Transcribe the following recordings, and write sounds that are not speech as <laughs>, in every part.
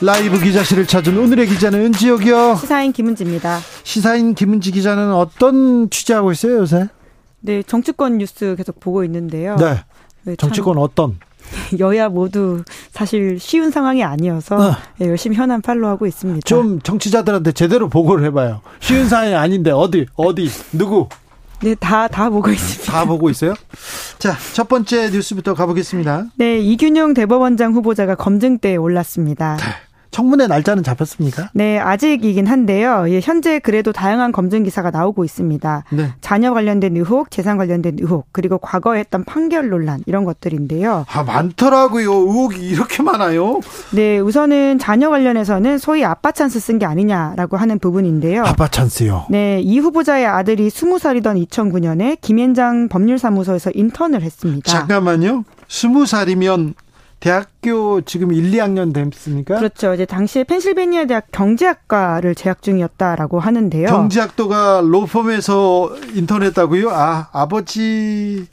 라이브 기자실을 찾은 오늘의 기자는 은지혁이요. 시사인 김은지입니다. 시사인 김은지 기자는 어떤 취재하고 있어요 요새? 네, 정치권 뉴스 계속 보고 있는데요. 네. 네 정치권 어떤? <laughs> 여야 모두 사실 쉬운 상황이 아니어서 어. 네, 열심히 현안 팔로우하고 있습니다. 좀 정치자들한테 제대로 보고를 해봐요. 쉬운 <laughs> 상황이 아닌데 어디 어디 누구? 네, 다, 다 보고 있습니다. 다 보고 있어요? 자, 첫 번째 뉴스부터 가보겠습니다. 네, 이균용 대법원장 후보자가 검증대에 올랐습니다. 네. 청문회 날짜는 잡혔습니까? 네, 아직이긴 한데요. 예, 현재 그래도 다양한 검증 기사가 나오고 있습니다. 네. 자녀 관련된 의혹, 재산 관련된 의혹, 그리고 과거에 했던 판결 논란 이런 것들인데요. 아, 많더라고요. 의혹이 이렇게 많아요. 네, 우선은 자녀 관련해서는 소위 아빠 찬스 쓴 게 아니냐라고 하는 부분인데요. 아빠 찬스요. 네, 이 후보자의 아들이 20살이던 2009년에 김현장 법률사무소에서 인턴을 했습니다. 잠깐만요. 20살이면 대학교 지금 1, 2학년 됐습니까? 그렇죠. 이제 당시에 펜실베니아 대학 경제학과를 재학 중이었다라고 하는데요. 경제학도가 로펌에서 인턴했다고요? 아, 아버지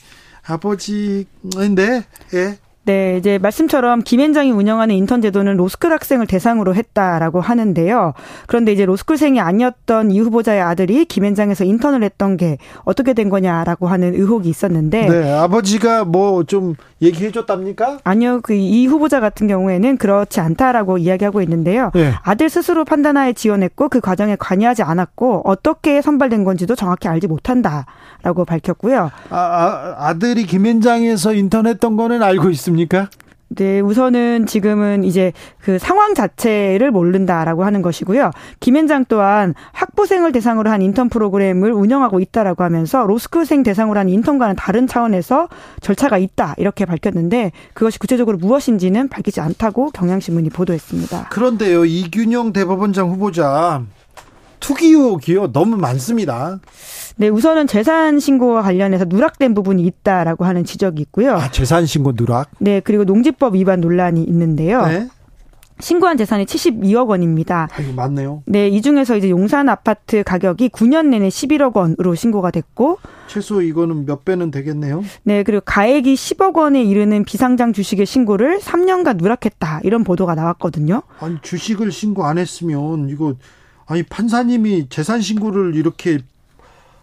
아버지인데 예. 네, 이제 말씀처럼 김현장이 운영하는 인턴 제도는 로스쿨 학생을 대상으로 했다라고 하는데요. 그런데 이제 로스쿨생이 아니었던 이 후보자의 아들이 김현장에서 인턴을 했던 게 어떻게 된 거냐라고 하는 의혹이 있었는데 네, 아버지가 뭐 좀 얘기해 줬답니까? 아니요. 그 이 후보자 같은 경우에는 그렇지 않다라고 이야기하고 있는데요. 네. 아들 스스로 판단하에 지원했고 그 과정에 관여하지 않았고 어떻게 선발된 건지도 정확히 알지 못한다라고 밝혔고요. 아, 아 아들이 김현장에서 인턴했던 거는 알고 있습니다. 있습니까? 네, 우선은 지금은 이제 그 상황 자체를 모른다라고 하는 것이고요. 김현장 또한 학부생을 대상으로 한 인턴 프로그램을 운영하고 있다라고 하면서 로스쿨생 대상으로 한 인턴과는 다른 차원에서 절차가 있다 이렇게 밝혔는데 그것이 구체적으로 무엇인지는 밝히지 않다고 경향신문이 보도했습니다. 그런데요, 이균영 대법원장 후보자 투기 의혹이요 너무 많습니다. 네, 우선은 재산 신고와 관련해서 누락된 부분이 있다라고 하는 지적이 있고요. 아, 재산 신고 누락? 네, 그리고 농지법 위반 논란이 있는데요. 네. 신고한 재산이 72억 원입니다. 아, 이거 맞네요. 네, 이 중에서 이제 용산 아파트 가격이 9년 내내 11억 원으로 신고가 됐고 최소 이거는 몇 배는 되겠네요. 네, 그리고 가액이 10억 원에 이르는 비상장 주식의 신고를 3년간 누락했다. 이런 보도가 나왔거든요. 아니, 주식을 신고 안 했으면 이거 아니 판사님이 재산 신고를 이렇게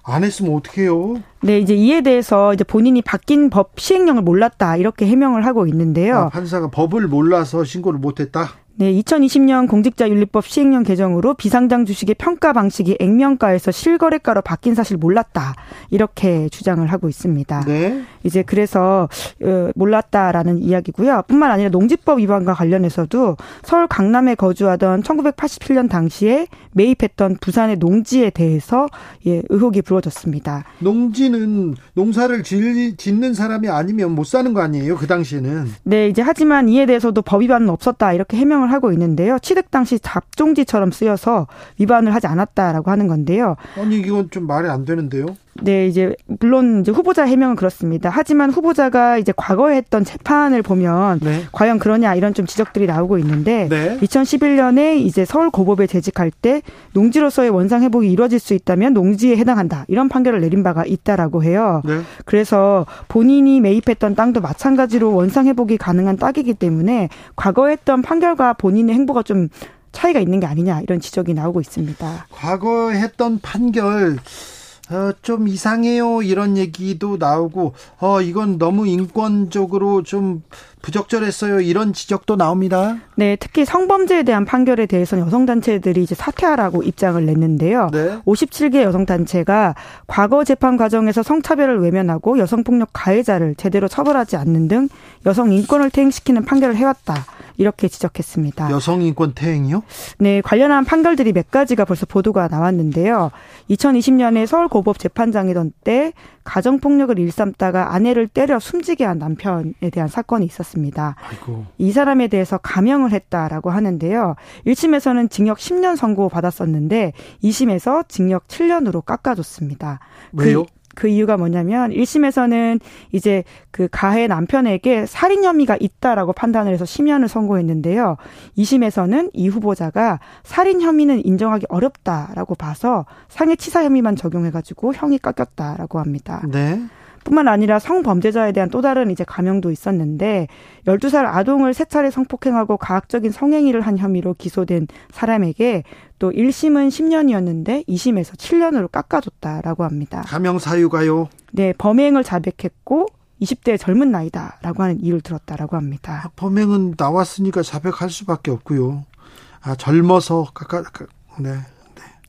안 했으면 어떡해요? 네, 이제 이에 대해서 이제 본인이 바뀐 법 시행령을 몰랐다 이렇게 해명을 하고 있는데요. 아, 판사가 법을 몰라서 신고를 못했다. 네, 2020년 공직자윤리법 시행령 개정으로 비상장 주식의 평가 방식이 액면가에서 실거래가로 바뀐 사실 몰랐다 이렇게 주장을 하고 있습니다. 네. 이제 그래서 어, 몰랐다라는 이야기고요. 뿐만 아니라 농지법 위반과 관련해서도 서울 강남에 거주하던 1987년 당시에 매입했던 부산의 농지에 대해서 예, 의혹이 불어졌습니다. 농지는 농사를 짓는 사람이 아니면 못 사는 거 아니에요? 그 당시에는. 네, 이제 하지만 이에 대해서도 법 위반은 없었다 이렇게 해명 설명을 하고 있는데요. 취득 당시 잡종지처럼 쓰여서 위반을 하지 않았다라고 하는 건데요. 아니 이건 좀 말이 안 되는데요. 네, 이제 물론 이제 후보자 해명은 그렇습니다. 하지만 후보자가 이제 과거에 했던 재판을 보면 네. 과연 그러냐 이런 좀 지적들이 나오고 있는데 네. 2011년에 이제 서울 고법에 재직할 때 농지로서의 원상 회복이 이루어질 수 있다면 농지에 해당한다 이런 판결을 내린 바가 있다라고 해요. 네. 그래서 본인이 매입했던 땅도 마찬가지로 원상 회복이 가능한 땅이기 때문에 과거에 했던 판결과 본인의 행보가 좀 차이가 있는 게 아니냐 이런 지적이 나오고 있습니다. 과거에 했던 판결 어, 좀 이상해요 이런 얘기도 나오고 어 이건 너무 인권적으로 좀 부적절했어요 이런 지적도 나옵니다. 네, 특히 성범죄에 대한 판결에 대해서는 여성 단체들이 이제 사퇴하라고 입장을 냈는데요. 네. 57개 여성 단체가 과거 재판 과정에서 성차별을 외면하고 여성 폭력 가해자를 제대로 처벌하지 않는 등 여성 인권을 퇴행시키는 판결을 해왔다. 이렇게 지적했습니다. 여성 인권 태행이요? 네, 관련한 판결들이 몇 가지가 벌써 보도가 나왔는데요. 2020년에 서울 고법 재판장이던 때 가정 폭력을 일삼다가 아내를 때려 숨지게 한 남편에 대한 사건이 있었습니다. 아이고. 이 사람에 대해서 감형을 했다라고 하는데요. 1심에서는 징역 10년 선고 받았었는데 2심에서 징역 7년으로 깎아줬습니다. 왜요? 그 그 이유가 뭐냐면 1심에서는 이제 그 가해 남편에게 살인 혐의가 있다라고 판단을 해서 심연을 선고했는데요. 2심에서는 이 후보자가 살인 혐의는 인정하기 어렵다라고 봐서 상해 치사 혐의만 적용해 가지고 형이 깎였다라고 합니다. 네. 뿐만 아니라 성범죄자에 대한 또 다른 이제 감형도 있었는데 12살 아동을 세 차례 성폭행하고 가학적인 성행위를 한 혐의로 기소된 사람에게 또 1심은 10년이었는데 2심에서 7년으로 깎아줬다라고 합니다. 감형 사유가요? 네, 범행을 자백했고 20대 젊은 나이다라고 하는 이유를 들었다라고 합니다. 아, 범행은 나왔으니까 자백할 수밖에 없고요. 아, 젊어서 깎아 네.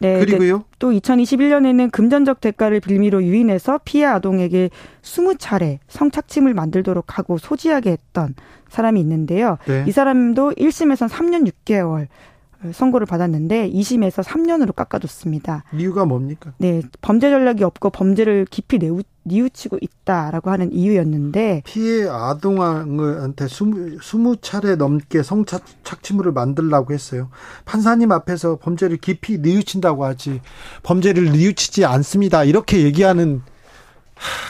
네, 그리고요. 또 2021년에는 금전적 대가를 빌미로 유인해서 피해 아동에게 20차례 성착취물 만들도록 하고 소지하게 했던 사람이 있는데요. 네. 이 사람도 1심에선 3년 6개월 선고를 받았는데 2심에서 3년으로 깎아줬습니다. 이유가 뭡니까? 네, 범죄 전략이 없고 범죄를 깊이 내우, 뉘우치고 있다라고 하는 이유였는데 피해 아동한테 20, 20차례 넘게 성착취물을 만들라고 했어요. 판사님 앞에서 범죄를 깊이 뉘우친다고 하지 범죄를 뉘우치지 않습니다. 이렇게 얘기하는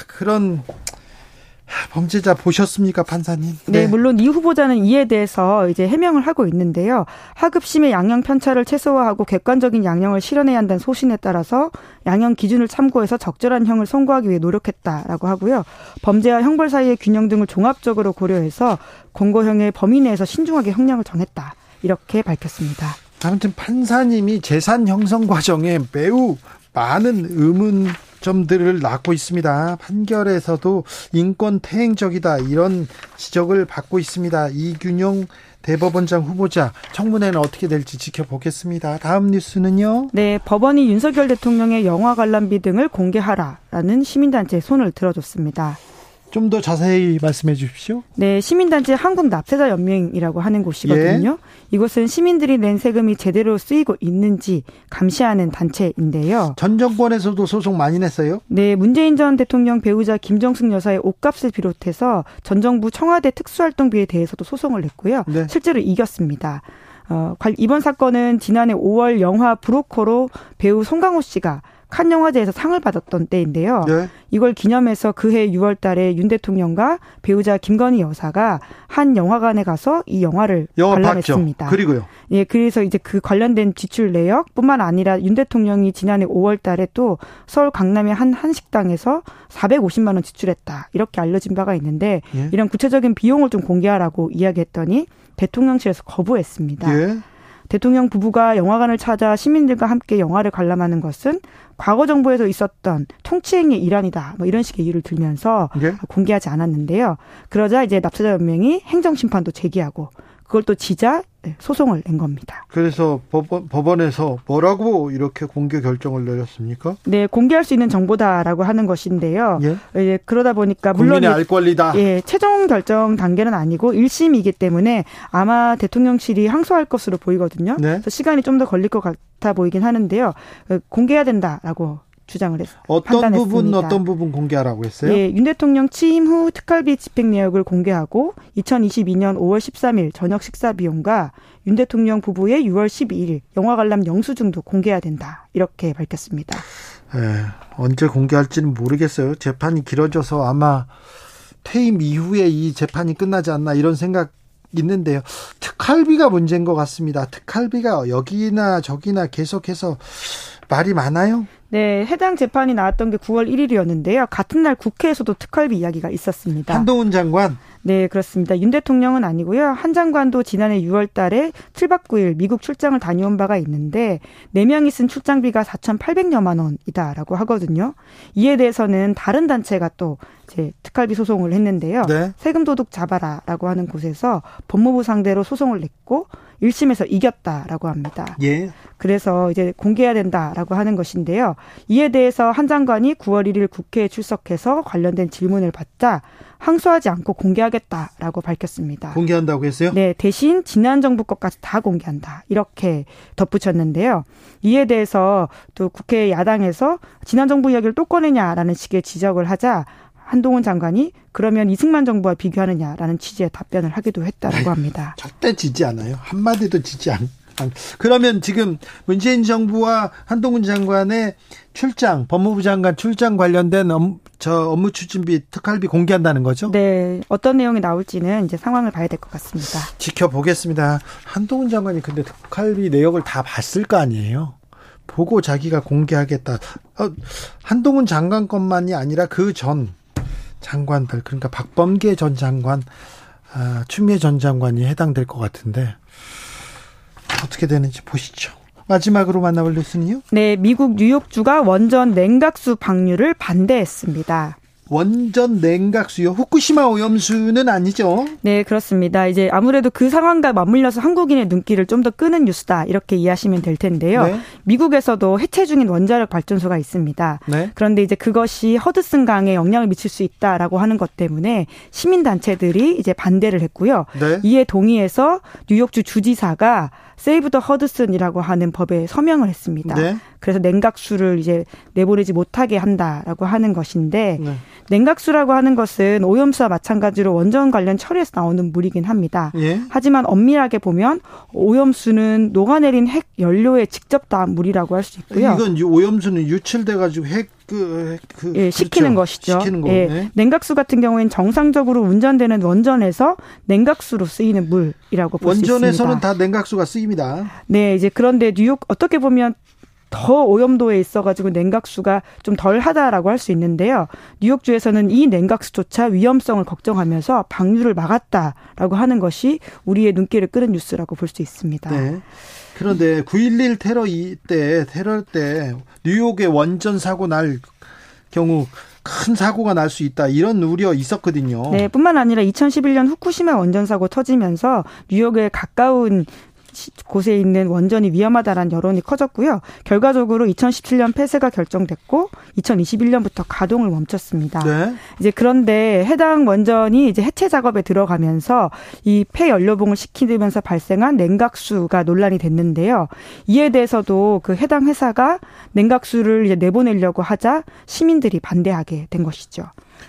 그런 범죄자 보셨습니까, 판사님? 네. 네. 물론 이 후보자는 이에 대해서 이제 해명을 하고 있는데요. 하급심의 양형 편차를 최소화하고 객관적인 양형을 실현해야 한다는 소신에 따라서 양형 기준을 참고해서 적절한 형을 선고하기 위해 노력했다라고 하고요. 범죄와 형벌 사이의 균형 등을 종합적으로 고려해서 공고형의 범위 내에서 신중하게 형량을 정했다. 이렇게 밝혔습니다. 아무튼 판사님이 재산 형성 과정에 매우 많은 의문 점들을 낳고 있습니다. 판결에서도 인권 태행적이다 이런 지적을 받고 있습니다. 이균용 대법원장 후보자 청문회는 어떻게 될지 지켜보겠습니다. 다음 뉴스는요. 네, 법원이 윤석열 대통령의 영화 관람비 등을 공개하라라는 시민단체에 손을 들어줬습니다. 좀 더 자세히 말씀해 주십시오. 네, 시민단체 한국납세자 연맹이라고 하는 곳이거든요. 예. 이곳은 시민들이 낸 세금이 제대로 쓰이고 있는지 감시하는 단체인데요. 전 정권에서도 소송 많이 냈어요? 네, 문재인 전 대통령 배우자 김정숙 여사의 옷값을 비롯해서 전 정부 청와대 특수활동비에 대해서도 소송을 냈고요. 네. 실제로 이겼습니다. 어, 이번 사건은 지난해 5월 영화 브로커로 배우 송강호 씨가 칸 영화제에서 상을 받았던 때인데요. 네. 이걸 기념해서 그해 6월 달에 윤 대통령과 배우자 김건희 여사가 한 영화관에 가서 이 영화를 영화 관람했습니다. 봤죠. 그리고요. 예, 그래서 이제 그 관련된 지출 내역뿐만 아니라 윤 대통령이 지난해 5월 달에 또 서울 강남의 한 한식당에서 450만 원 지출했다. 이렇게 알려진 바가 있는데 예. 이런 구체적인 비용을 좀 공개하라고 이야기했더니 대통령실에서 거부했습니다. 예. 대통령 부부가 영화관을 찾아 시민들과 함께 영화를 관람하는 것은 과거 정부에서 있었던 통치행위의 일환이다. 뭐 이런 식의 이유를 들면서 네? 공개하지 않았는데요. 그러자 이제 납세자 연맹이 행정심판도 제기하고 그걸 또 지자 네, 소송을 낸 겁니다. 그래서 법원, 법원 에서 뭐라고 이렇게 공개 결정을 내렸습니까? 네, 공개할 수 있는 정보다라고 하는 것인데요. 예? 예 그러다 보니까 물론 국민의 알 권리다. 예, 최종 결정 단계는 아니고 1심이기 때문에 아마 대통령실이 항소할 것으로 보이거든요. 네? 그래서 시간이 좀 더 걸릴 것 같아 보이긴 하는데요. 그 공개해야 된다라고 주장을 했 어떤 판단했습니다. 부분 어떤 부분 공개하라고 했어요? 예, 윤 대통령 취임 후 특활비 집행 내역을 공개하고 2022년 5월 13일 저녁 식사 비용과 윤 대통령 부부의 6월 12일 영화 관람 영수증도 공개해야 된다. 이렇게 밝혔습니다. 예, 언제 공개할지는 모르겠어요. 재판이 길어져서 아마 퇴임 이후에 이 재판이 끝나지 않나 이런 생각 있는데요. 특활비가 문제인 것 같습니다. 특활비가 여기나 저기나 계속해서 말이 많아요? 네, 해당 재판이 나왔던 게 9월 1일이었는데요. 같은 날 국회에서도 특활비 이야기가 있었습니다. 한동훈 장관? 네, 그렇습니다. 윤 대통령은 아니고요. 한 장관도 지난해 6월 달에 7박 9일 미국 출장을 다녀온 바가 있는데 4명이 쓴 출장비가 4,800여만 원이다라고 하거든요. 이에 대해서는 다른 단체가 또 이제 특활비 소송을 했는데요. 네. 세금 도둑 잡아라라고 하는 곳에서 법무부 상대로 소송을 냈고 1심에서 이겼다라고 합니다. 예. 그래서 이제 공개해야 된다라고 하는 것인데요. 이에 대해서 한 장관이 9월 1일 국회에 출석해서 관련된 질문을 받자 항소하지 않고 공개하겠다라고 밝혔습니다. 공개한다고 했어요? 네, 대신 지난 정부 것까지 다 공개한다. 이렇게 덧붙였는데요. 이에 대해서 또 국회 야당에서 지난 정부 이야기를 또 꺼내냐라는 식의 지적을 하자 한동훈 장관이 그러면 이승만 정부와 비교하느냐라는 취지의 답변을 하기도 했다고 합니다. 절대 지지 않아요. 한마디도 지지 않. 그러면 지금 문재인 정부와 한동훈 장관의 출장, 법무부 장관 출장 관련된 업, 저 업무 추진비 특활비 공개한다는 거죠? 네. 어떤 내용이 나올지는 이제 상황을 봐야 될 것 같습니다. 지켜보겠습니다. 한동훈 장관이 근데 특활비 내역을 다 봤을 거 아니에요? 보고 자기가 공개하겠다. 어, 한동훈 장관 것만이 아니라 그 전 장관들 그러니까 박범계 전 장관, 아, 추미애 전 장관이 해당될 것 같은데 어떻게 되는지 보시죠. 마지막으로 만나볼 뉴스는요? 네, 미국 뉴욕주가 원전 냉각수 방류를 반대했습니다. 원전 냉각 수요. 후쿠시마 오염수는 아니죠? 네, 그렇습니다. 이제 아무래도 그 상황과 맞물려서 한국인의 눈길을 좀 더 끄는 뉴스다. 이렇게 이해하시면 될 텐데요. 네. 미국에서도 해체 중인 원자력 발전소가 있습니다. 네. 그런데 이제 그것이 허드슨 강에 영향을 미칠 수 있다라고 하는 것 때문에 시민 단체들이 이제 반대를 했고요. 네. 이에 동의해서 뉴욕주 주지사가 세이브 더 허드슨이라고 하는 법에 서명을 했습니다. 네. 그래서 냉각수를 이제 내보내지 못하게 한다라고 하는 것인데 네. 냉각수라고 하는 것은 오염수와 마찬가지로 원전 관련 처리에서 나오는 물이긴 합니다. 예? 하지만 엄밀하게 보면 오염수는 녹아내린 핵 연료에 직접 닿은 물이라고 할 수 있고요. 이건 오염수는 유출돼 가지고 핵 그, 그, 예, 그렇죠. 것이죠. 식히는 예, 냉각수 같은 경우에는 정상적으로 운전되는 원전에서 냉각수로 쓰이는 물이라고 볼 수 있습니다. 원전에서는 다 냉각수가 쓰입니다. 네, 이제 그런데 뉴욕 어떻게 보면 더 오염도에 있어가지고 냉각수가 좀 덜하다라고 할 수 있는데요. 뉴욕주에서는 이 냉각수조차 위험성을 걱정하면서 방류를 막았다라고 하는 것이 우리의 눈길을 끄는 뉴스라고 볼 수 있습니다. 네. 그런데 9.11 테러 때 테러 때 뉴욕에 원전 사고 날 경우 큰 사고가 날 수 있다 이런 우려 있었거든요. 네, 뿐만 아니라 2011년 후쿠시마 원전 사고 터지면서 뉴욕에 가까운 곳에 있는 원전이 위험하다라는 여론이 커졌고요. 결과적으로 2017년 폐쇄가 결정됐고 2021년부터 가동을 멈췄습니다. 네. 이제 그런데 해당 원전이 이제 해체 작업에 들어가면서 이 폐연료봉을 식히면서 발생한 냉각수가 논란이 됐는데요. 이에 대해서도 그 해당 회사가 냉각수를 이제 내보내려고 하자 시민들이 반대하게 된 것이죠.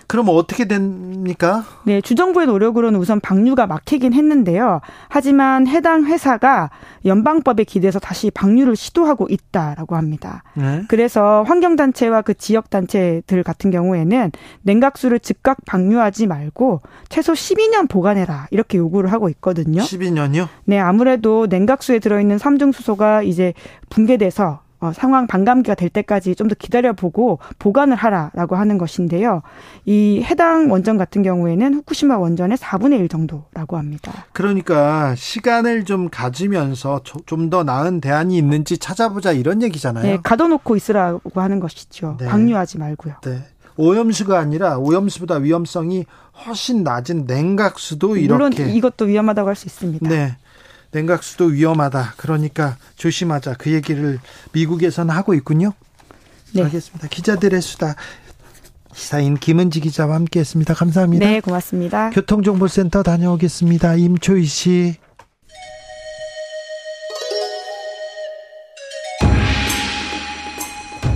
그럼 어떻게 됩니까? 네, 주정부의 노력으로는 우선 방류가 막히긴 했는데요. 하지만 해당 회사가 연방법에 기대서 다시 방류를 시도하고 있다라고 합니다. 네. 그래서 환경단체와 그 지역단체들 같은 경우에는 냉각수를 즉각 방류하지 말고 최소 12년 보관해라 이렇게 요구를 하고 있거든요. 12년이요? 네, 아무래도 냉각수에 들어있는 삼중수소가 이제 붕괴돼서 어, 상황 반감기가 될 때까지 좀 더 기다려보고 보관을 하라라고 하는 것인데요. 이 해당 원전 같은 경우에는 후쿠시마 원전의 4분의 1 정도라고 합니다. 그러니까 시간을 좀 가지면서 좀 더 나은 대안이 있는지 찾아보자 이런 얘기잖아요. 네, 가둬놓고 있으라고 하는 것이죠. 네. 방류하지 말고요. 네. 오염수가 아니라 오염수보다 위험성이 훨씬 낮은 냉각수도 이렇게 물론 이것도 위험하다고 할 수 있습니다. 네. 냉각수도 위험하다. 그러니까 조심하자. 그 얘기를 미국에서는 하고 있군요. 네. 알겠습니다. 기자들의 수다. 시사인 김은지 기자와 함께했습니다. 감사합니다. 네, 고맙습니다. 교통정보센터 다녀오겠습니다. 임초희 씨.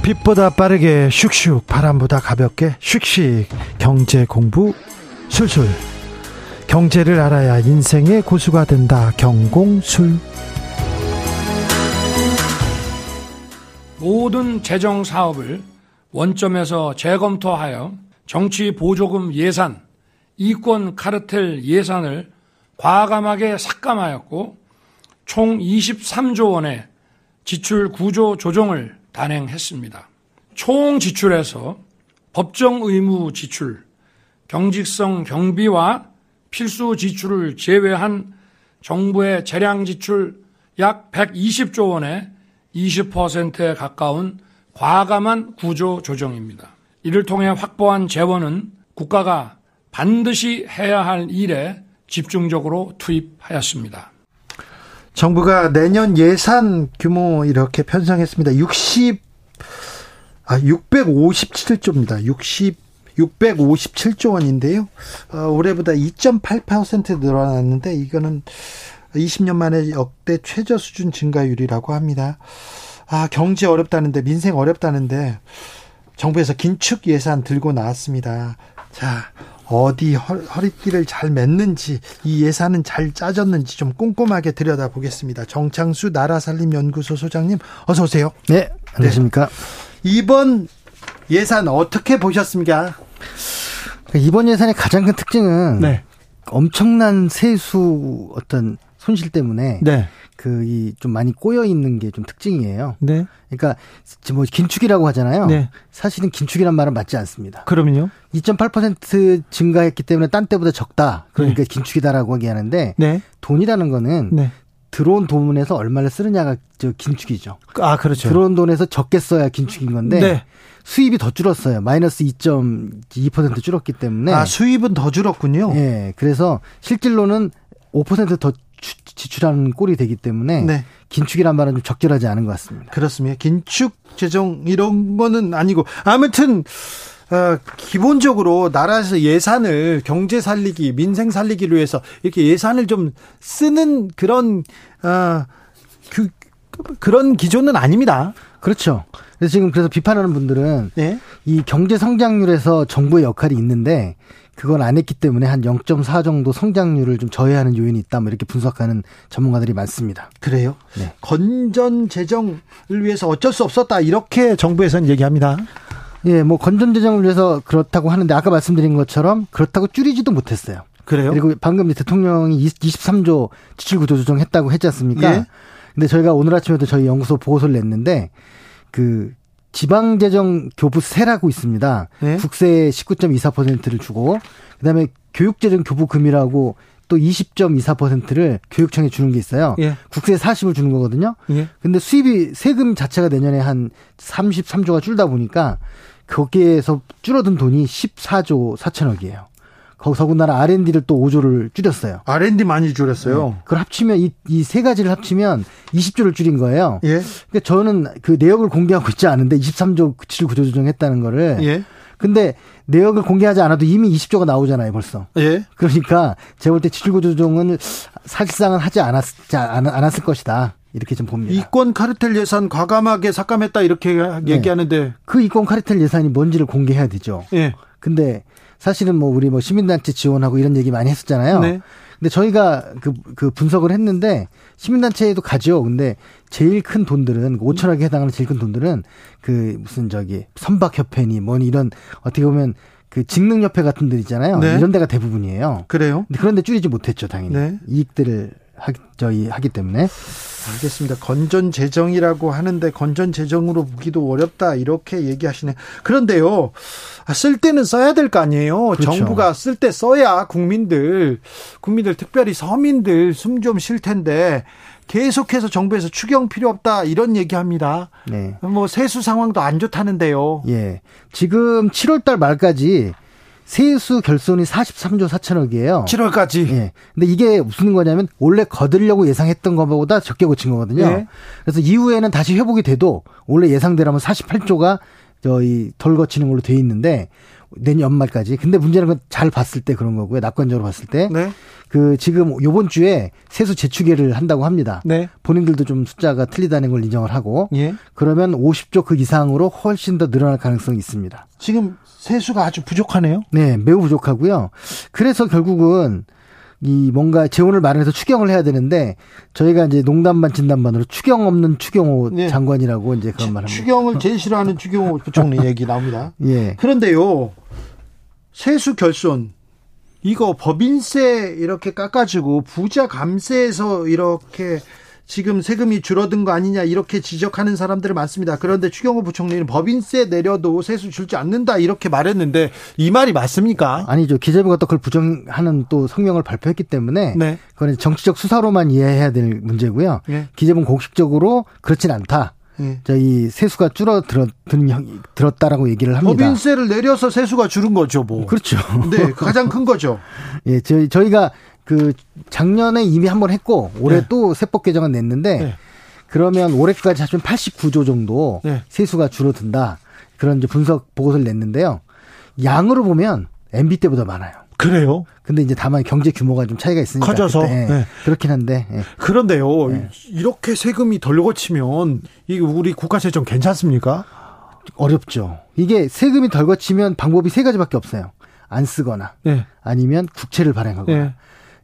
빛보다 빠르게 슉슉 바람보다 가볍게 슉슉 경제 공부 술술 경제를 알아야 인생의 고수가 된다. 경공술. 모든 재정 사업을 원점에서 재검토하여 정치 보조금 예산, 이권 카르텔 예산을 과감하게 삭감하였고 총 23조 원의 지출 구조 조정을 단행했습니다. 총 지출에서 법정 의무 지출, 경직성 경비와 필수 지출을 제외한 정부의 재량 지출 약 120조 원의 20%에 가까운 과감한 구조 조정입니다. 이를 통해 확보한 재원은 국가가 반드시 해야 할 일에 집중적으로 투입하였습니다. 정부가 내년 예산 규모 이렇게 편성했습니다. 60 아, 657조입니다. 60 657조 원인데요. 어, 올해보다 2.8% 늘어났는데 이거는 20년 만에 역대 최저 수준 증가율이라고 합니다. 아, 경제 어렵다는데 민생 어렵다는데 정부에서 긴축 예산 들고 나왔습니다. 자, 어디 허리띠를 잘 맸는지 이 예산은 잘 짜졌는지 좀 꼼꼼하게 들여다보겠습니다. 정창수 나라살림 연구소 소장님 어서 오세요. 네, 안녕하십니까. 네. 이번 예산 어떻게 보셨습니까? 그러니까 이번 예산의 가장 큰 특징은 네. 엄청난 세수 어떤 손실 때문에 네. 그이 좀 많이 꼬여 있는 게 좀 특징이에요. 네. 그러니까 뭐 긴축이라고 하잖아요. 네. 사실은 긴축이란 말은 맞지 않습니다. 그러면요? 2.8% 증가했기 때문에 딴 때보다 적다. 그러니까 네. 긴축이다라고 얘기하는데 네. 돈이라는 거는 네. 들어온 돈에서 얼마를 쓰느냐가 저 긴축이죠. 아, 그렇죠. 들어온 돈에서 적게 써야 긴축인 건데 네. 수입이 더 줄었어요. 마이너스 2.2% 줄었기 때문에. 아, 수입은 더 줄었군요. 예. 그래서 실질로는 5%더 지출하는 꼴이 되기 때문에 네. 긴축이란 말은 좀 적절하지 않은 것 같습니다. 그렇습니다. 긴축 재정 이런 거는 아니고 아무튼 어, 기본적으로 나라에서 예산을 경제 살리기, 민생 살리기를 위해서 이렇게 예산을 좀 쓰는 그런 어, 그, 그런 기조는 아닙니다. 그렇죠. 그래서 지금 그래서 비판하는 분들은 네? 이 경제 성장률에서 정부의 역할이 있는데 그건 안 했기 때문에 한 0.4 정도 성장률을 좀 저해하는 요인이 있다. 뭐 이렇게 분석하는 전문가들이 많습니다. 그래요? 네. 건전 재정을 위해서 어쩔 수 없었다. 이렇게 정부에서는 얘기합니다. 예, 뭐 건전 재정을 위해서 그렇다고 하는데 아까 말씀드린 것처럼 그렇다고 줄이지도 못했어요. 그래요? 그리고 방금 대통령이 23조 지출 구조 조정 했다고 했지 않습니까? 예? 근데 저희가 오늘 아침에도 저희 연구소 보고서를 냈는데 그 지방재정 교부세라고 있습니다. 네? 국세 19.24%를 주고 그다음에 교육재정 교부금이라고 또 20.24%를 교육청에 주는 게 있어요. 예. 국세 40을 주는 거거든요. 예. 근데 수입이 세금 자체가 내년에 한 33조가 줄다 보니까 거기에서 줄어든 돈이 14조 4천억이에요. 거기서 더군다나 R&D를 또 5조를 줄였어요. R&D 많이 줄였어요. 네. 그걸 합치면 이 이 세 가지를 합치면 20조를 줄인 거예요. 예. 그러니까 저는 그 내역을 공개하고 있지 않은데 23조 지출 구조 조정했다는 거를 예. 근데 내역을 공개하지 않아도 이미 20조가 나오잖아요, 벌써. 예. 그러니까 제가 볼때 지출 구조 조정을 사실상은 하지 않았, 않았을 것이다. 이렇게 좀 봅니다. 이권 카르텔 예산 과감하게 삭감했다 이렇게 네. 얘기하는데 그 이권 카르텔 예산이 뭔지를 공개해야 되죠. 예. 근데 사실은 뭐 우리 뭐 시민단체 지원하고 이런 얘기 많이 했었잖아요. 네. 근데 저희가 그, 그 분석을 했는데 시민단체에도 가죠. 근데 제일 큰 돈들은 5천억에 해당하는 제일 큰 돈들은 그 무슨 저기 선박협회니 뭐니 이런 어떻게 보면 그 직능협회 같은 데 있잖아요. 네. 이런 데가 대부분이에요. 그래요? 그런데 줄이지 못했죠, 당연히. 네. 이익들을 하기, 저희 하기 때문에. 알겠습니다. 건전 재정이라고 하는데 건전 재정으로 보기도 어렵다 이렇게 얘기하시네. 그런데요, 아, 쓸 때는 써야 될 거 아니에요. 그렇죠. 정부가 쓸 때 써야 국민들, 국민들 특별히 서민들 숨 좀 쉴 텐데 계속해서 정부에서 추경 필요 없다 이런 얘기합니다. 네. 뭐 세수 상황도 안 좋다는데요. 예. 지금 7월달 말까지 세수 결손이 43조 4천억이에요. 7월까지. 예. 근데 이게 무슨 거냐면 원래 거들려고 예상했던 것보다 적게 고친 거거든요. 예. 그래서 이후에는 다시 회복이 돼도 원래 예상대로면 48조가 저희 덜 거치는 걸로 돼 있는데 내년 연말까지. 근데 문제는 잘 봤을 때 그런 거고요. 낙관적으로 봤을 때. 네. 그 지금 요번 주에 세수 재추계를 한다고 합니다. 네. 본인들도 좀 숫자가 틀리다는 걸 인정을 하고. 예. 그러면 50조 그 이상으로 훨씬 더 늘어날 가능성이 있습니다. 지금 세수가 아주 부족하네요. 네, 매우 부족하고요. 그래서 결국은 이 뭔가 재원을 마련해서 추경을 해야 되는데 저희가 이제 농담반 진담반으로 추경 없는 추경호 네. 장관이라고 이제 그런 말 합니다. 추경을 제일 싫어하는 추경호 부총리 얘기 나옵니다. <laughs> 예. 그런데요. 세수 결손 이거 법인세 이렇게 깎아주고 부자 감세해서 이렇게 지금 세금이 줄어든 거 아니냐 이렇게 지적하는 사람들이 많습니다. 그런데 추경호 부총리는 법인세 내려도 세수 줄지 않는다 이렇게 말했는데 이 말이 맞습니까? 아니죠. 기재부가 또 그걸 부정하는 또 성명을 발표했기 때문에 네. 그건 정치적 수사로만 이해해야 될 문제고요. 네. 기재부는 공식적으로 그렇진 않다. 네. 저희 세수가 줄어들었 들었다라고 얘기를 합니다. 법인세를 내려서 세수가 줄은 거죠, 뭐. 그렇죠. 네, 가장 큰 거죠. <laughs> 예, 저희 저희가 그 작년에 이미 한 번 했고 올해 네. 또 세법 개정안 냈는데 네. 그러면 올해까지 하면 89조 정도 네. 세수가 줄어든다. 그런 이제 분석 보고서를 냈는데요. 양으로 보면 MB 때보다 많아요. 그래요? 근데 이제 다만 경제 규모가 좀 차이가 있으니까 커져서 네. 그렇긴 한데 네. 그런데요 네. 이렇게 세금이 덜 거치면 이게 우리 국가 재정 괜찮습니까? 어렵죠. 이게 세금이 덜 거치면 방법이 세 가지밖에 없어요. 안 쓰거나 네. 아니면 국채를 발행하거나 네.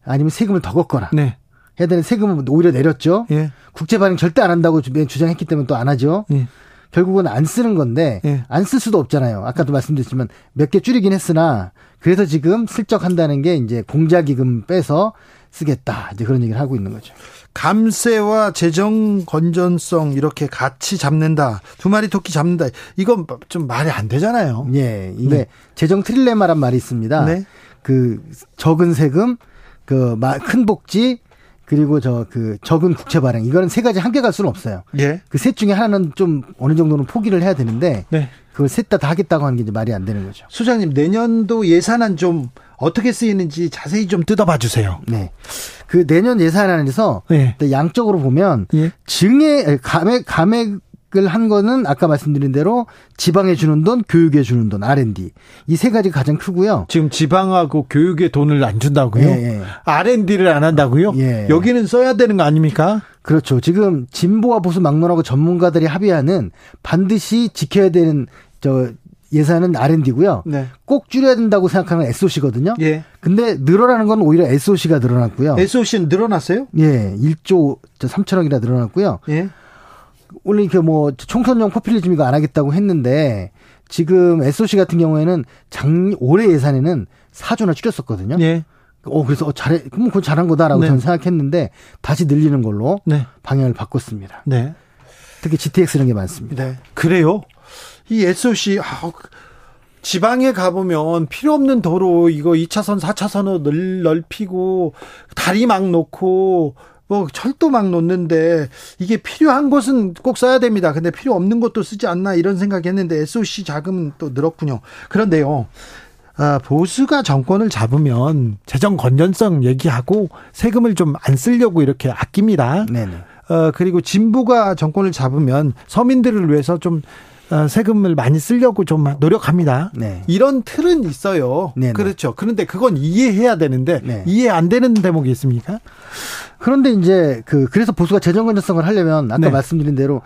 아니면 세금을 더 걷거나 네. 해야 되는 세금은 오히려 내렸죠. 예. 국채 발행 절대 안 한다고 주장했기 때문에 또 안 하죠. 예. 결국은 안 쓰는 건데 예. 안쓸 수도 없잖아요. 아까도 말씀드렸지만 몇 개 줄이긴 했으나 그래서 지금 슬쩍 한다는 게 이제 공자기금 빼서 쓰겠다. 이제 그런 얘기를 하고 있는 거죠. 감세와 재정 건전성 이렇게 같이 잡는다. 두 마리 토끼 잡는다. 이건 좀 말이 안 되잖아요. 예. 이게 네. 재정 트릴레마란 말이 있습니다. 네. 그 적은 세금, 그 큰 복지, 그리고 저 그 적은 국채 발행 이거는 세 가지 함께 갈 수는 없어요. 예. 그 셋 중에 하나는 좀 어느 정도는 포기를 해야 되는데 네. 그걸 셋 다 다 하겠다고 하는 게 이제 말이 안 되는 거죠. 수장님 내년도 예산안 좀 어떻게 쓰이는지 자세히 좀 뜯어봐 주세요. 네. 그 내년 예산안에서 네. 양적으로 보면 예. 증액 감액 감액 한 거는 아까 말씀드린 대로 지방에 주는 돈, 교육에 주는 돈, R&D 이 세 가지가 가장 크고요. 지금 지방하고 교육에 돈을 안 준다고요? 예, 예. R&D를 안 한다고요? 예. 여기는 써야 되는 거 아닙니까? 그렇죠. 지금 진보와 보수 막론하고 전문가들이 합의하는 반드시 지켜야 되는 저 예산은 R&D고요. 네. 꼭 줄여야 된다고 생각하는 SOC거든요. 예. 근데 늘어나는 건 오히려 SOC가 늘어났고요. SOC는 늘어났어요? 예. 1조 3천억이나 늘어났고요. 예. 원래 이렇게 뭐 총선용 포퓰리즘 이거 안 하겠다고 했는데 지금 SOC 같은 경우에는 작 올해 예산에는 4조나 줄였었거든요. 예. 어 그래서 어, 잘해 그럼 그건 잘한 거다라고 네. 저는 생각했는데 다시 늘리는 걸로 네. 방향을 바꿨습니다. 네. 특히 GTX 이런 게 많습니다. 네. 그래요? 이 SOC 아, 지방에 가보면 필요 없는 도로 이거 2차선, 4차선으로 넓히고 다리 막 놓고 뭐 철도 막 놓는데 이게 필요한 곳은 꼭 써야 됩니다. 근데 필요 없는 것도 쓰지 않나 이런 생각했는데 SOC 자금은 또 늘었군요. 그런데요. 아, 보수가 정권을 잡으면 재정 건전성 얘기하고 세금을 좀 안 쓰려고 이렇게 아낍니다. 네네. 어, 그리고 진보가 정권을 잡으면 서민들을 위해서 좀 어, 세금을 많이 쓰려고 좀 노력합니다. 네. 이런 틀은 있어요. 네네. 그렇죠. 그런데 그건 이해해야 되는데 네. 이해 안 되는 대목이 있습니까? 그런데 이제 그 그래서 보수가 재정 건전성을 하려면 아까 네. 말씀드린 대로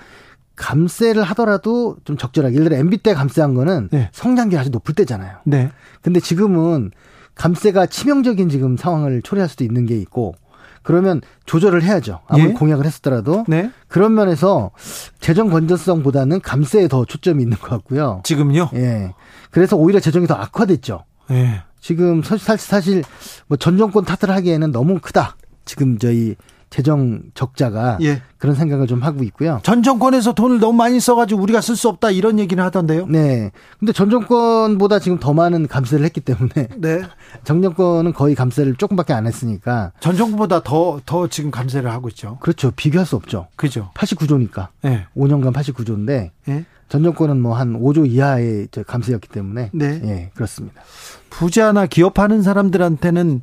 감세를 하더라도 좀 적절하게 예를 들어 MB 때 감세한 거는 네. 성장률이 아주 높을 때잖아요. 네. 근데 지금은 감세가 치명적인 지금 상황을 초래할 수도 있는 게 있고 그러면 조절을 해야죠. 아무리 예? 공약을 했었더라도 네. 그런 면에서 재정 건전성보다는 감세에 더 초점이 있는 것 같고요. 지금요? 예. 그래서 오히려 재정이 더 악화됐죠. 예. 지금 사실 사실 뭐 전 정권 탓을 하기에는 너무 크다. 지금 저희 재정 적자가 예. 그런 생각을 좀 하고 있고요. 전 정권에서 돈을 너무 많이 써가지고 우리가 쓸 수 없다 이런 얘기는 하던데요. 네. 근데 전 정권보다 지금 더 많은 감세를 했기 때문에 <laughs> 네. <laughs> 정 정권은 거의 감세를 조금밖에 안 했으니까 전 정권보다 더 더 지금 감세를 하고 있죠. 그렇죠. 비교할 수 없죠. 그죠. 89조니까. 네. 5년간 89조인데 네. 전 정권은 뭐 한 5조 이하의 감세였기 때문에 네. 예, 그렇습니다. 부자나 기업하는 사람들한테는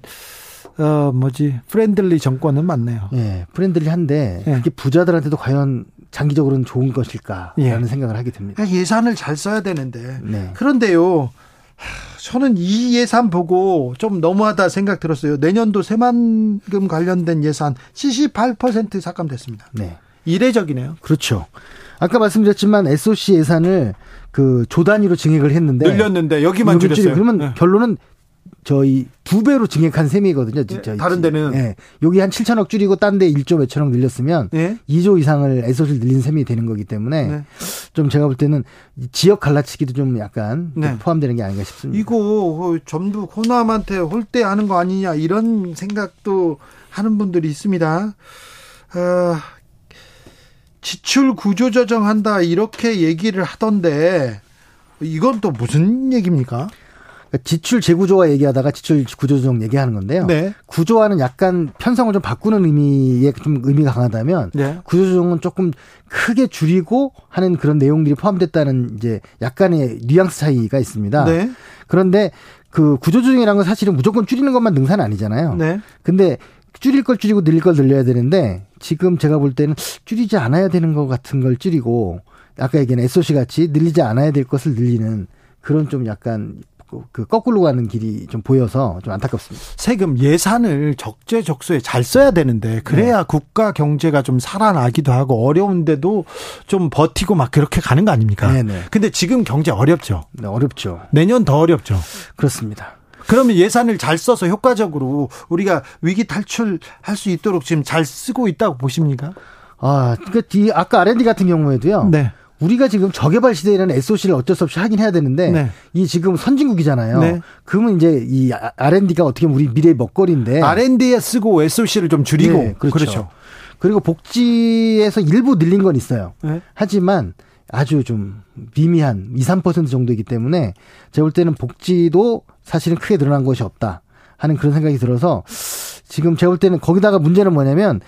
어 뭐지 friendly 정권은 맞네요. 예, friendly한데 예. 그게 부자들한테도 과연 장기적으로는 좋은 것일까라는 예. 생각을 하게 됩니다. 예산을 잘 써야 되는데 네. 그런데요. 저는 이 예산 보고 좀 너무하다 생각 들었어요. 내년도 새만금 관련된 예산 78% 삭감됐습니다. 네. 이례적이네요. 그렇죠. 아까 말씀드렸지만 SOC 예산을 그 조 단위로 증액을 했는데 늘렸는데 여기만 줄였어요. 그러면 네. 결론은 저희 두 배로 증액한 셈이거든요. 진짜. 네, 다른 데는 예. 여기 한 7천억 줄이고 딴 데 1조 몇천억 늘렸으면 네. 2조 이상을 애소를 늘린 셈이 되는 거기 때문에 네. 좀 제가 볼 때는 지역 갈라치기도 좀 약간 네. 포함되는 게 아닌가 싶습니다. 이거 그 전부 호남한테 홀대하는 거 아니냐 이런 생각도 하는 분들이 있습니다. 어, 지출 구조 조정한다 이렇게 얘기를 하던데 이건 또 무슨 얘기입니까? 지출 재구조화 얘기하다가 지출 구조조정 얘기하는 건데요. 네. 구조화는 약간 편성을 좀 바꾸는 의미에 좀 의미가 강하다면 네. 구조조정은 조금 크게 줄이고 하는 그런 내용들이 포함됐다는 이제 약간의 뉘앙스 차이가 있습니다. 네. 그런데 그 구조조정이라는 건 사실은 무조건 줄이는 것만 능사는 아니잖아요. 네. 근데 줄일 걸 줄이고 늘릴 걸 늘려야 되는데 지금 제가 볼 때는 줄이지 않아야 되는 것 같은 걸 줄이고 아까 얘기한 SOC 같이 늘리지 않아야 될 것을 늘리는 그런 좀 약간 그 거꾸로 가는 길이 좀 보여서 좀 안타깝습니다. 세금 예산을 적재적소에 잘 써야 되는데 그래야 네. 국가 경제가 좀 살아나기도 하고 어려운데도 좀 버티고 막 그렇게 가는 거 아닙니까? 네네. 네. 근데 지금 경제 어렵죠. 네, 어렵죠. 내년 더 어렵죠. 그렇습니다. 그러면 예산을 잘 써서 효과적으로 우리가 위기 탈출할 수 있도록 지금 잘 쓰고 있다고 보십니까? 아, 그 뒤, 아까 R&D 같은 경우에도요. 네. 우리가 지금 저개발 시대에는 SOC를 어쩔 수 없이 하긴 해야 되는데 네. 이 지금 선진국이잖아요. 네. 그러면 이제 이 R&D가 어떻게 보면 우리 미래의 먹거리인데 R&D에 쓰고 SOC를 좀 줄이고 네, 그렇죠. 그렇죠. 그리고 복지에서 일부 늘린 건 있어요. 네. 하지만 아주 좀 미미한 2, 3% 정도이기 때문에 제가 볼 때는 복지도 사실은 크게 늘어난 것이 없다 하는 그런 생각이 들어서 지금 제가 볼 때는 거기다가 문제는 뭐냐면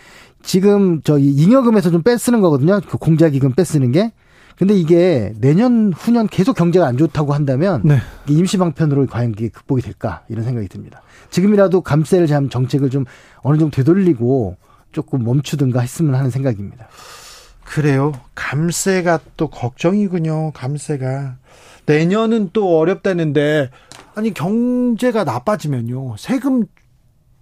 지금 저 잉여금에서 좀 빼쓰는 거거든요. 그 공자기금 빼쓰는 게. 근데 이게 내년 후년 계속 경제가 안 좋다고 한다면 네. 임시 방편으로 과연 이게 극복이 될까 이런 생각이 듭니다. 지금이라도 감세를 잠 정책을 좀 어느 정도 되돌리고 조금 멈추든가 했으면 하는 생각입니다. 그래요. 감세가 또 걱정이군요. 감세가 내년은 또 어렵다는데 아니 경제가 나빠지면요 세금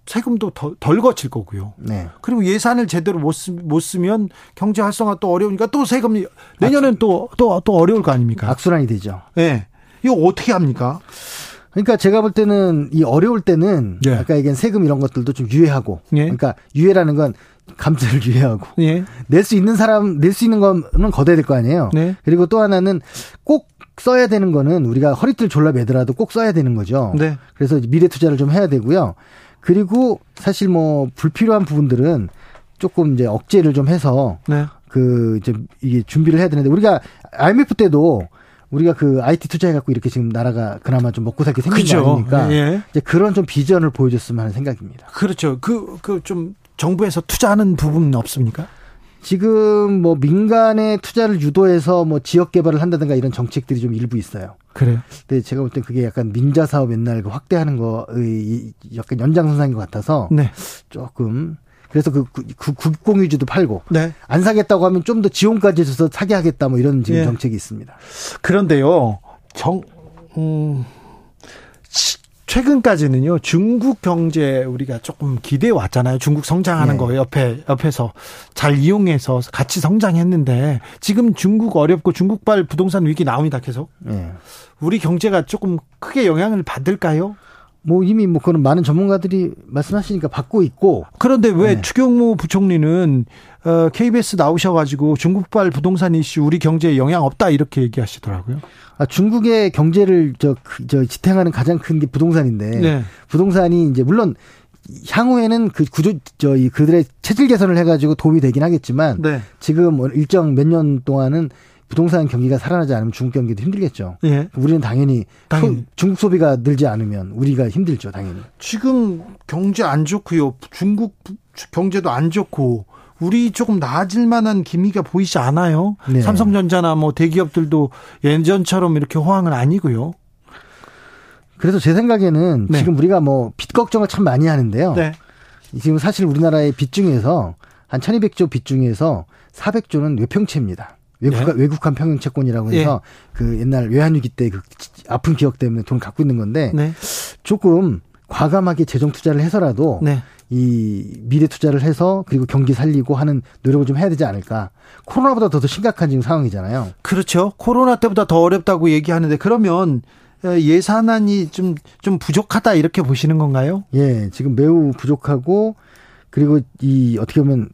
세금도 덜, 덜 거칠 거고요. 네. 그리고 예산을 제대로 못, 쓰, 못 쓰면 경제 활성화 또 어려우니까 또 세금이 내년엔 또또 또 어려울 거 아닙니까? 악순환이 되죠. 예. 네. 이거 어떻게 합니까? 그러니까 제가 볼 때는 이 어려울 때는 예. 아까 얘기한 세금 이런 것들도 좀 유예하고 예. 그러니까 유예라는 건 감세를 <laughs> 유예하고 예. 낼수 있는 사람 낼 수 있는 거는 걷어야 될 거 아니에요. 네. 그리고 또 하나는 꼭 써야 되는 거는 우리가 허리띠를 졸라 매더라도 꼭 써야 되는 거죠. 네. 그래서 미래 투자를 좀 해야 되고요. 그리고 사실 뭐 불필요한 부분들은 조금 이제 억제를 좀 해서 네. 그 이제 이게 준비를 해야 되는데 우리가 IMF 때도 우리가 그 IT 투자해갖고 이렇게 지금 나라가 그나마 좀 먹고 살게 생긴 그죠. 거 아닙니까? 예. 이제 그런 좀 비전을 보여줬으면 하는 생각입니다. 그렇죠. 그, 그 좀 정부에서 투자하는 부분은 없습니까? 지금 뭐 민간의 투자를 유도해서 뭐 지역 개발을 한다든가 이런 정책들이 좀 일부 있어요. 그래요? 근데 제가 볼때 그게 약간 민자 사업 옛날 그 확대하는 거의 약간 연장선상인 것 같아서 네. 조금 그래서 그, 그, 그 국공유주도 팔고 네. 안 사겠다고 하면 좀 더 지원까지 해서 사게 하겠다 뭐 이런 지금 예. 정책이 있습니다. 그런데요, 정, 음, 최근까지는요 중국 경제 우리가 조금 기대해 왔잖아요. 중국 성장하는 네. 거 옆에 옆에서 잘 이용해서 같이 성장했는데 지금 중국 어렵고 중국발 부동산 위기 나옵니다. 계속. 네. 우리 경제가 조금 크게 영향을 받을까요? 뭐 이미 뭐 그런 많은 전문가들이 말씀하시니까 받고 있고 그런데 왜 네. 추경호 부총리는 어, KBS 나오셔 가지고 중국발 부동산 이슈 우리 경제에 영향 없다 이렇게 얘기하시더라고요. 아, 중국의 경제를 저, 그, 저 지탱하는 가장 큰 게 부동산인데 네. 부동산이 이제 물론 향후에는 그 구조 저이 그들의 체질 개선을 해 가지고 도움이 되긴 하겠지만 네. 지금 뭐 일정 몇 년 동안은 부동산 경기가 살아나지 않으면 중국 경기도 힘들겠죠. 예. 우리는 당연히, 당연히. 소, 중국 소비가 늘지 않으면 우리가 힘들죠, 당연히. 지금 경제 안 좋고요. 중국 경제도 안 좋고 우리 조금 나아질 만한 기미가 보이지 않아요. 네. 삼성전자나 뭐 대기업들도 예전처럼 이렇게 호황은 아니고요. 그래서 제 생각에는 네. 지금 우리가 뭐 빚 걱정을 참 많이 하는데요. 네. 지금 사실 우리나라의 빚 중에서 한 1200조 빚 중에서 400조는 외평채입니다. 외국, 예? 외국한 평형 채권이라고 해서 예. 그 옛날 외환위기 때 그 아픈 기억 때문에 돈을 갖고 있는 건데 네. 조금 과감하게 재정 투자를 해서라도 네. 이 미래 투자를 해서 그리고 경기 살리고 하는 노력을 좀 해야 되지 않을까. 코로나보다 더, 더 심각한 지금 상황이잖아요. 그렇죠. 코로나 때보다 더 어렵다고 얘기하는데 그러면 예산안이 좀, 좀 부족하다 이렇게 보시는 건가요? 예, 지금 매우 부족하고 그리고 이 어떻게 보면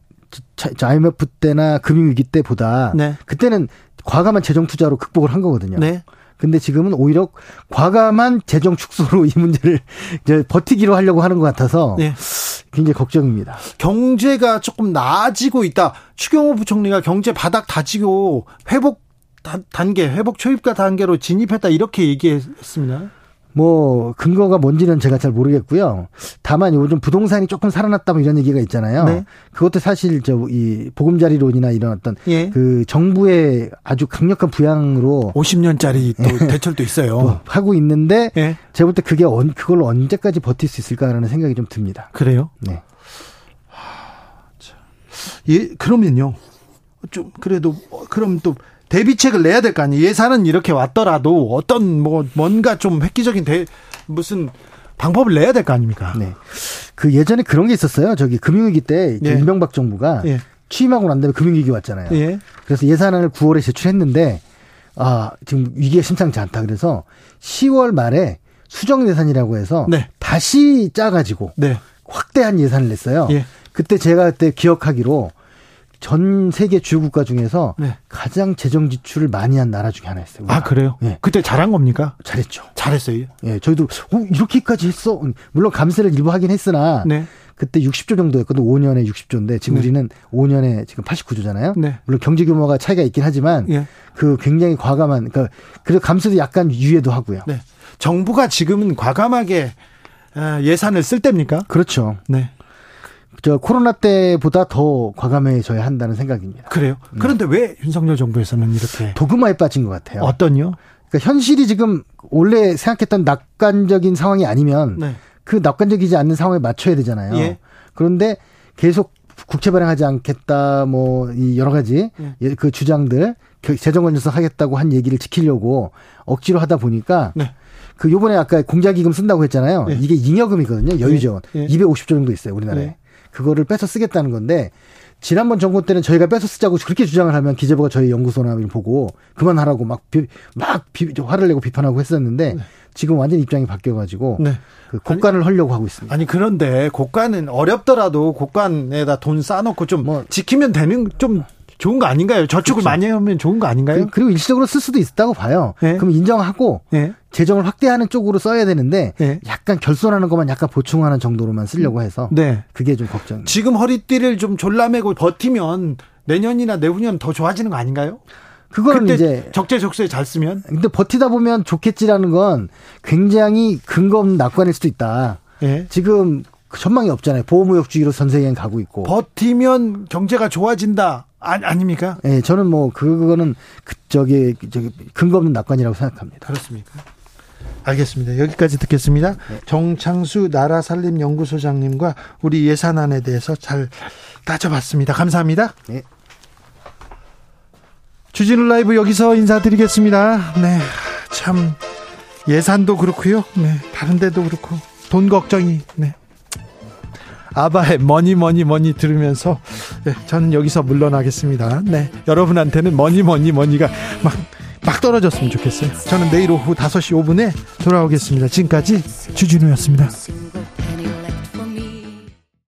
IMF 때나 금융위기 때보다 네. 그때는 과감한 재정 투자로 극복을 한 거거든요. 네. 근데 지금은 오히려 과감한 재정 축소로 <laughs> 이 문제를 이제 버티기로 하려고 하는 것 같아서 네. 굉장히 걱정입니다. 경제가 조금 나아지고 있다. 추경호 부총리가 경제 바닥 다지고 회복 단계, 회복 초입가 단계로 진입했다 이렇게 얘기했습니다. 뭐 근거가 뭔지는 제가 잘 모르겠고요. 다만 요즘 부동산이 조금 살아났다 뭐 이런 얘기가 있잖아요. 네. 그것도 사실 저 이 보금자리론이나 이런 어떤 예. 그 정부의 아주 강력한 부양으로 50년짜리 또 예. 대출도 있어요. 하고 있는데 예. 제가 볼 때 그게 언, 그걸 언제까지 버틸 수 있을까라는 생각이 좀 듭니다. 그래요? 네. 예, 그러면요. 좀 그래도 그럼 또 대비책을 내야 될 거 아니에요. 예산은 이렇게 왔더라도 어떤 뭐 뭔가 좀 획기적인 대, 무슨 방법을 내야 될 거 아닙니까? 네. 그 예전에 그런 게 있었어요. 저기 금융위기 때 예. 이명박 정부가 예. 취임하고 난 다음에 금융위기 왔잖아요. 예. 그래서 예산안을 9월에 제출했는데 아 지금 위기가 심상치 않다. 그래서 10월 말에 수정 예산이라고 해서 네. 다시 짜가지고 네. 확대한 예산을 냈어요. 예. 그때 제가 그때 기억하기로 전 세계 주요 국가 중에서 네. 가장 재정 지출을 많이 한 나라 중에 하나였어요. 우리가. 아 그래요? 네. 그때 잘한 겁니까? 잘했죠. 잘했어요. 예, 저희도 어, 이렇게까지 했어. 물론 감세를 일부 하긴 했으나 네. 그때 60조 정도였거든. 5년에 60조인데 지금 네. 우리는 5년에 지금 89조잖아요. 네. 물론 경제 규모가 차이가 있긴 하지만 예. 그 굉장히 과감한 그러니까 그래도 감세도 약간 유예도 하고요. 네. 정부가 지금은 과감하게 아, 예산을 쓸 때입니까? 그렇죠. 네. 저 코로나 때보다 더 과감해져야 한다는 생각입니다. 그래요? 네. 그런데 왜 윤석열 정부에서는 이렇게 도그마에 빠진 것 같아요. 어떤요? 그러니까 현실이 지금 원래 생각했던 낙관적인 상황이 아니면 네. 그 낙관적이지 않는 상황에 맞춰야 되잖아요. 예. 그런데 계속 국채 발행하지 않겠다 뭐 이 여러 가지 예. 그 주장들 재정 건전성 하겠다고 한 얘기를 지키려고 억지로 하다 보니까 네. 그 요번에 아까 공자기금 쓴다고 했잖아요. 예. 이게 잉여금이거든요. 여유자원. 예. 250조 정도 있어요, 우리나라에. 예. 그거를 뺏어 쓰겠다는 건데 지난번 정권 때는 저희가 뺏어 쓰자고 그렇게 주장을 하면 기재부가 저희 연구소나 보고 그만하라고 막, 비, 막 비, 화를 내고 비판하고 했었는데 네. 지금 완전 입장이 바뀌어가지고 네. 그 곡간을 아니, 하려고 하고 있습니다. 아니 그런데 곡간은 어렵더라도 곡간에다 돈 쌓아놓고 좀 뭐 지키면 되는 좀 좋은 거 아닌가요? 저축을 그렇죠. 많이 하면 좋은 거 아닌가요? 그, 리고 일시적으로 쓸 수도 있다고 봐요. 네. 그럼 인정하고 네. 재정을 확대하는 쪽으로 써야 되는데 네. 약간 결손하는 것만 약간 보충하는 정도로만 쓰려고 해서 네. 그게 좀 걱정. 지금 허리띠를 좀 졸라매고 버티면 내년이나 내후년 더 좋아지는 거 아닌가요? 그거는 이제 적재적소에 잘 쓰면. 근데 버티다 보면 좋겠지라는 건 굉장히 근거 없는 낙관일 수도 있다. 예. 지금 전망이 없잖아요. 보호무역주의로 전 세계는 가고 있고. 버티면 경제가 좋아진다. 아, 아닙니까? 예, 저는 뭐 그거는 그 저기 저기 근거 없는 낙관이라고 생각합니다. 그렇습니까? 알겠습니다. 여기까지 듣겠습니다. 네. 정창수 나라살림연구소장님과 우리 예산안에 대해서 잘 따져봤습니다. 감사합니다. 네. 주진우 라이브 여기서 인사드리겠습니다. 네, 참 예산도 그렇고요. 네, 다른 데도 그렇고 돈 걱정이 네. 아바의 Money Money Money 들으면서 네, 저는 여기서 물러나겠습니다. 네, 여러분한테는 Money Money Money가 막, 막 떨어졌으면 좋겠어요. 저는 내일 오후 5시 5분에 돌아오겠습니다. 지금까지 주진우였습니다.